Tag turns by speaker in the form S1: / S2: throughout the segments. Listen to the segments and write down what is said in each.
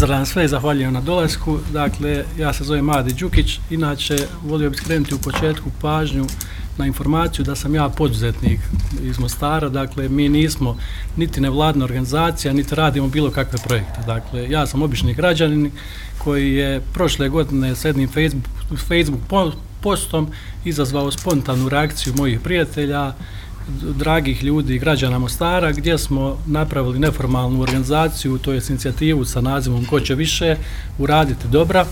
S1: Pozdravljam sve i zahvaljujem na dolasku. Dakle, ja se zovem Madi Đukić. Inače, volio bih skrenuti u početku pažnju na informaciju da sam ja poduzetnik iz Mostara. Dakle, mi nismo niti nevladna organizacija, niti radimo bilo kakve projekte. Dakle, ja sam obični građanin koji je prošle godine s jednim Facebook, Facebook postom izazvao spontanu reakciju mojih prijatelja, dragih ljudi i građana Mostara gdje smo napravili neformalnu organizaciju, to je inicijativu sa nazivom Ko će više uraditi dobra.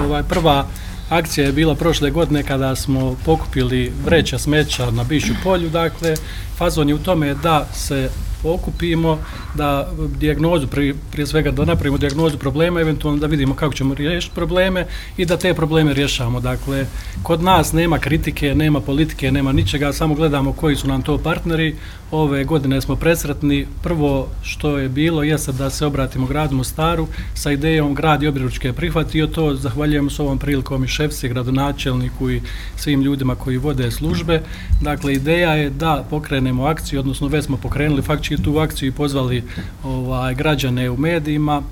S1: Ovaj, prva akcija je bila prošle godine kada smo pokupili vreća smeća na Bišu polju, dakle, fazon je u tome da se okupimo, da dijagnozu, prije, prije svega da napravimo dijagnozu problema, eventualno da vidimo kako ćemo riješiti probleme i da te probleme rješavamo. Dakle, kod nas nema kritike, nema politike, nema ničega, samo gledamo koji su nam to partneri. Ove godine smo presretni. Prvo što je bilo jeste da se obratimo gradu Mostaru sa idejom grad i obiručke prihvatio to. Zahvaljujemo s ovom prilikom i šefci, gradonačelniku i svim ljudima koji vode službe. Dakle, ideja je da pokrenemo akciju, odnosno već smo pokrenuli faktički tu akciju i pozvali ovaj, građane u medijima.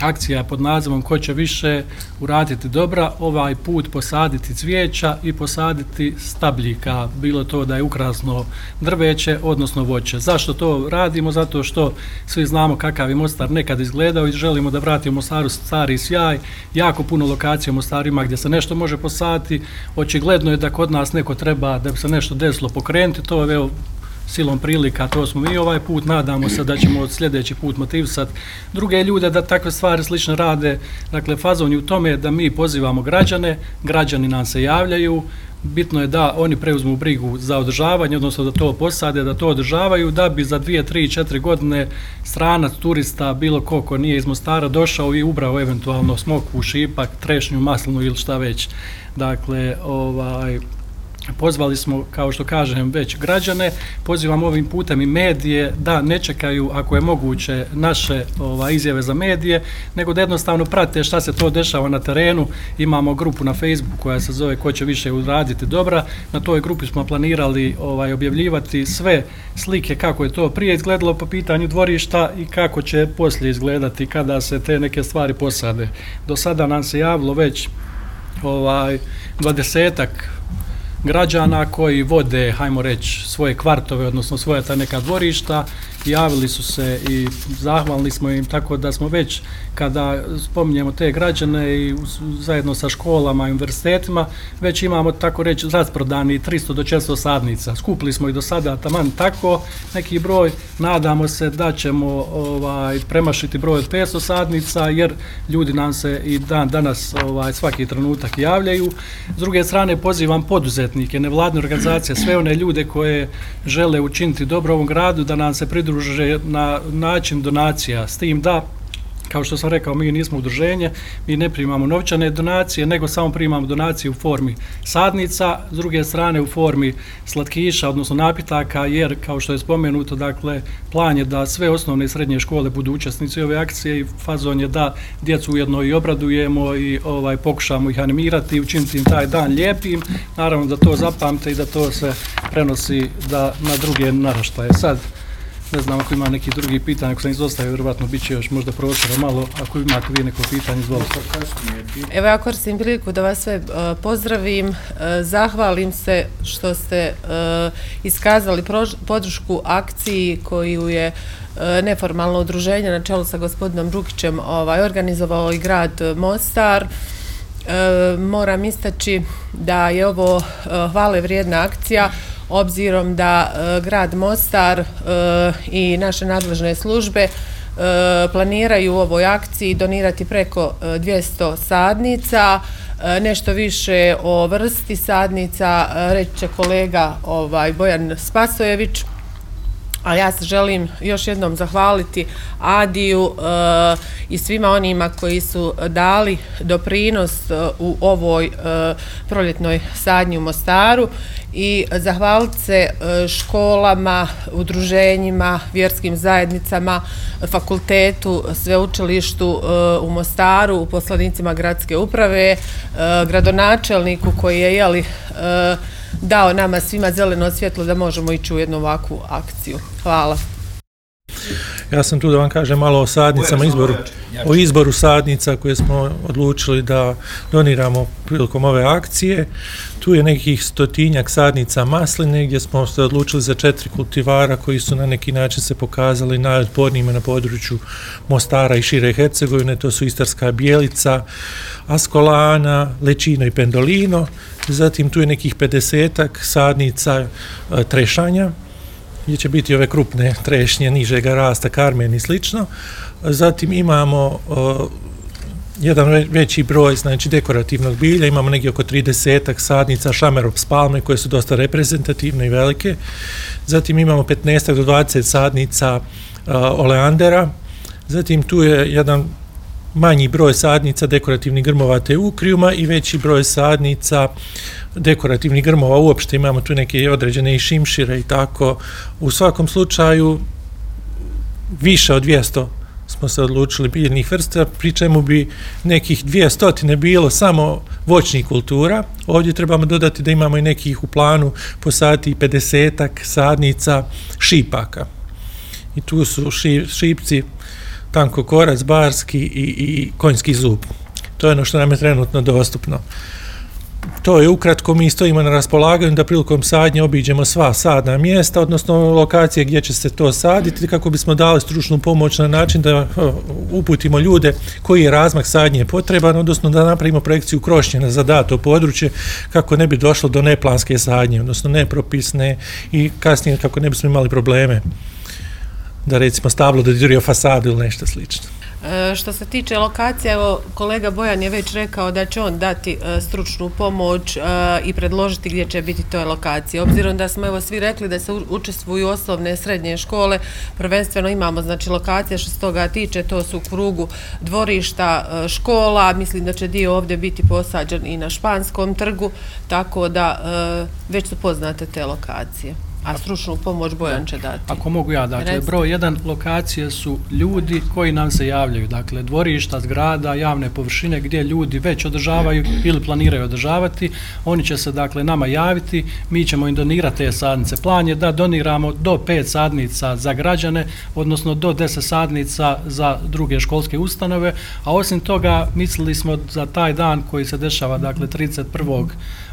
S1: Akcija pod nazivom Ko će više uraditi dobra, ovaj put posaditi cvijeća i posaditi stabljika, bilo to da je ukrasno drveće, odnosno voće. Zašto to radimo? Zato što svi znamo kakav je Mostar nekad izgledao i želimo da vratimo Mostaru stari sjaj, jako puno lokacija u Mostarima gdje se nešto može posaditi, očigledno je da kod nas neko treba da bi se nešto desilo pokrenuti, to je silom prilika, to smo mi ovaj put, nadamo se da ćemo od sljedeći put motivisati druge ljude da takve stvari slično rade. Dakle, fazon je u tome da mi pozivamo građane, građani nam se javljaju, bitno je da oni preuzmu brigu za održavanje, odnosno da to posade, da to održavaju, da bi za dvije, tri, četiri godine stranac, turista, bilo ko ko nije iz Mostara došao i ubrao eventualno smoku, šipak, trešnju, maslinu ili šta već. Dakle, ovaj, Pozvali smo, kao što kažem, već građane, pozivam ovim putem i medije da ne čekaju, ako je moguće, naše ova, izjave za medije, nego da jednostavno prate šta se to dešava na terenu. Imamo grupu na Facebooku koja se zove Ko će više uraditi dobra. Na toj grupi smo planirali ovaj, objavljivati sve slike kako je to prije izgledalo po pitanju dvorišta i kako će poslije izgledati kada se te neke stvari posade. Do sada nam se javilo već ovaj, dvadesetak građana koji vode, hajmo reći, svoje kvartove, odnosno svoje ta neka dvorišta, javili su se i zahvalni smo im, tako da smo već, kada spominjemo te građane i zajedno sa školama i univerzitetima, već imamo, tako reći, rasprodani 300 do 400 sadnica. Skupili smo i do sada, taman tako, neki broj, nadamo se da ćemo ovaj, premašiti broj od 500 sadnica, jer ljudi nam se i dan danas ovaj, svaki trenutak javljaju. S druge strane, pozivam poduzetnike, nevladne organizacije, sve one ljude koje žele učiniti dobro ovom gradu, da nam se pridruže udruže na način donacija s tim da kao što sam rekao, mi nismo udruženje, mi ne primamo novčane donacije, nego samo primamo donacije u formi sadnica, s druge strane u formi slatkiša, odnosno napitaka, jer kao što je spomenuto, dakle, plan je da sve osnovne i srednje škole budu učesnici ove akcije i fazon je da djecu ujedno i obradujemo i ovaj pokušamo ih animirati i učiniti im taj dan lijepim, naravno da to zapamte i da to se prenosi da na druge naraštaje. Sad, Ne znam ako ima neki drugi pitanje, ako sam izostavio, vjerovatno bit će još možda prostora malo, ako imate vi neko pitanje, izvolite.
S2: Evo ja koristim priliku da vas sve uh, pozdravim, uh, zahvalim se što ste uh, iskazali podršku akciji koju je neformalno udruženje na čelu sa gospodinom Rukićem ovaj, organizovao i grad Mostar. Moram istaći da je ovo hvale vrijedna akcija obzirom da e, grad Mostar e, i naše nadležne službe e, planiraju u ovoj akciji donirati preko 200 sadnica, nešto više o vrsti sadnica reće kolega ovaj Bojan Spasojević. A ja se želim još jednom zahvaliti Adiju e, i svima onima koji su dali doprinos e, u ovoj e, proljetnoj sadnji u Mostaru. I zahvaliti se e, školama, udruženjima, vjerskim zajednicama, fakultetu, sveučilištu e, u Mostaru, u poslanicima gradske uprave, e, gradonačelniku koji je jeli dao nama svima zeleno svjetlo da možemo ići u jednu ovakvu akciju. Hvala.
S3: Ja sam tu da vam kažem malo o sadnicama, izboru, o izboru sadnica koje smo odlučili da doniramo prilikom ove akcije. Tu je nekih stotinjak sadnica masline gdje smo se odlučili za četiri kultivara koji su na neki način se pokazali najodpornijima na području Mostara i Šire Hercegovine. To su Istarska bijelica, Askolana, Lečino i Pendolino. Zatim tu je nekih 50 sadnica e, trešanja gdje će biti ove krupne trešnje nižega rasta, karmen i slično. Zatim imamo uh, jedan veći broj znači dekorativnog bilja, imamo negdje oko 30 sadnica šamerops palme koje su dosta reprezentativne i velike. Zatim imamo 15 do 20 sadnica uh, oleandera. Zatim tu je jedan manji broj sadnica dekorativnih grmova te ukrijuma i veći broj sadnica dekorativnih grmova uopšte imamo tu neke određene i šimšire i tako u svakom slučaju više od 200 smo se odlučili biljnih vrsta, pri čemu bi nekih 200 bilo samo voćnih kultura. Ovdje trebamo dodati da imamo i nekih u planu posaditi 50 sadnica šipaka. I tu su šipci tanko korac, barski i, i konjski zub. To je ono što nam je trenutno dostupno. To je ukratko, mi stojimo na raspolaganju da prilikom sadnje obiđemo sva sadna mjesta, odnosno lokacije gdje će se to saditi, kako bismo dali stručnu pomoć na način da uputimo ljude koji je razmak sadnje potreban, odnosno da napravimo projekciju krošnjena za dato područje, kako ne bi došlo do neplanske sadnje, odnosno nepropisne i kasnije kako ne bismo imali probleme da recimo stablo dodirio fasadu ili nešto slično.
S2: E, što se tiče lokacije, evo kolega Bojan je već rekao da će on dati e, stručnu pomoć e, i predložiti gdje će biti toj lokacije. Obzirom da smo evo svi rekli da se učestvuju osnovne srednje škole, prvenstveno imamo znači lokacije što se toga tiče, to su u krugu dvorišta e, škola, mislim da će dio ovdje biti posađen i na Španskom trgu, tako da e, već su poznate te lokacije. A stručnu pomoć Bojan će dati.
S1: Ako mogu ja, dakle, Recite. broj jedan lokacije su ljudi koji nam se javljaju, dakle, dvorišta, zgrada, javne površine gdje ljudi već održavaju ili planiraju održavati, oni će se, dakle, nama javiti, mi ćemo im donirati te sadnice. Plan je da doniramo do pet sadnica za građane, odnosno do deset sadnica za druge školske ustanove, a osim toga, mislili smo za taj dan koji se dešava, dakle, 31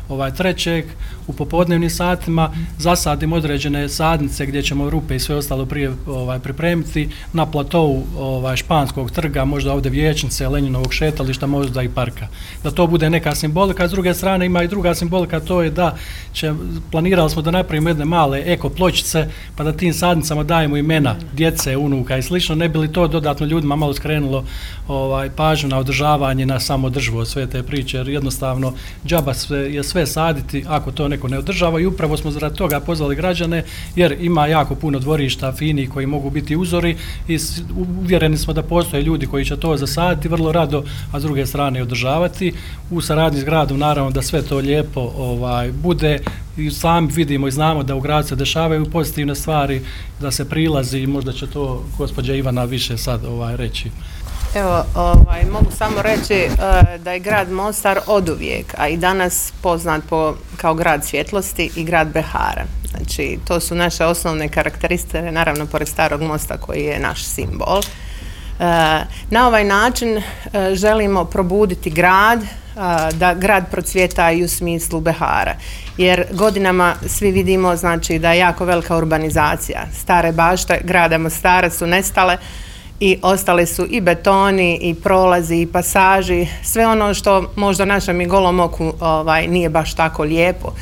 S1: ovaj trećeg u popodnevnim satima zasadimo određene sadnice gdje ćemo rupe i sve ostalo prije ovaj pripremiti na platovu ovaj španskog trga možda ovdje vječnice Leninovog šetališta možda i parka. Da to bude neka simbolika s druge strane ima i druga simbolika to je da će planirali smo da napravimo jedne male eko pločice pa da tim sadnicama dajemo imena djece unuka i slično ne bi li to dodatno ljudima malo skrenulo ovaj pažnju na održavanje na samodrživost sve te priče jer jednostavno džaba sve je sve saditi ako to neko ne održava i upravo smo zarad toga pozvali građane jer ima jako puno dvorišta fini koji mogu biti uzori i uvjereni smo da postoje ljudi koji će to zasaditi vrlo rado, a s druge strane održavati u saradnji s gradom naravno da sve to lijepo ovaj bude i sami vidimo i znamo da u gradu se dešavaju pozitivne stvari da se prilazi i možda će to gospođa Ivana više sad ovaj reći.
S4: Evo, ovaj, mogu samo reći uh, da je grad Mostar od uvijek, a i danas poznat po, kao grad svjetlosti i grad Behara. Znači, to su naše osnovne karakteristike, naravno, pored starog mosta koji je naš simbol. Uh, na ovaj način uh, želimo probuditi grad, uh, da grad procvjeta i u smislu Behara. Jer godinama svi vidimo znači, da je jako velika urbanizacija. Stare bašte grada Mostara su nestale, i ostale su i betoni i prolazi i pasaži, sve ono što možda našem i golom oku ovaj, nije baš tako lijepo.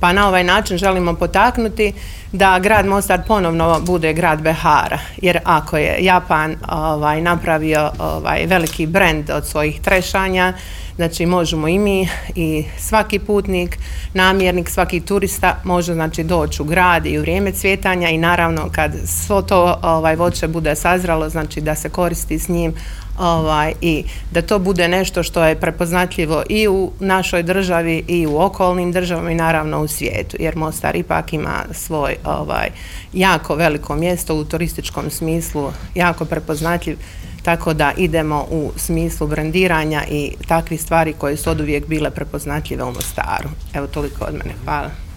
S4: Pa na ovaj način želimo potaknuti da grad Mostar ponovno bude grad Behara. Jer ako je Japan ovaj, napravio ovaj, veliki brend od svojih trešanja, znači možemo i mi i svaki putnik, namjernik, svaki turista može znači doći u grad i u vrijeme cvjetanja i naravno kad svo to ovaj voće bude sazralo, znači da se koristi s njim ovaj i da to bude nešto što je prepoznatljivo i u našoj državi i u okolnim državama i naravno u svijetu jer Mostar ipak ima svoj ovaj jako veliko mjesto u turističkom smislu, jako prepoznatljiv tako da idemo u smislu brandiranja i takvi stvari koje su od uvijek bile prepoznatljive u Mostaru. Evo toliko od mene. Hvala.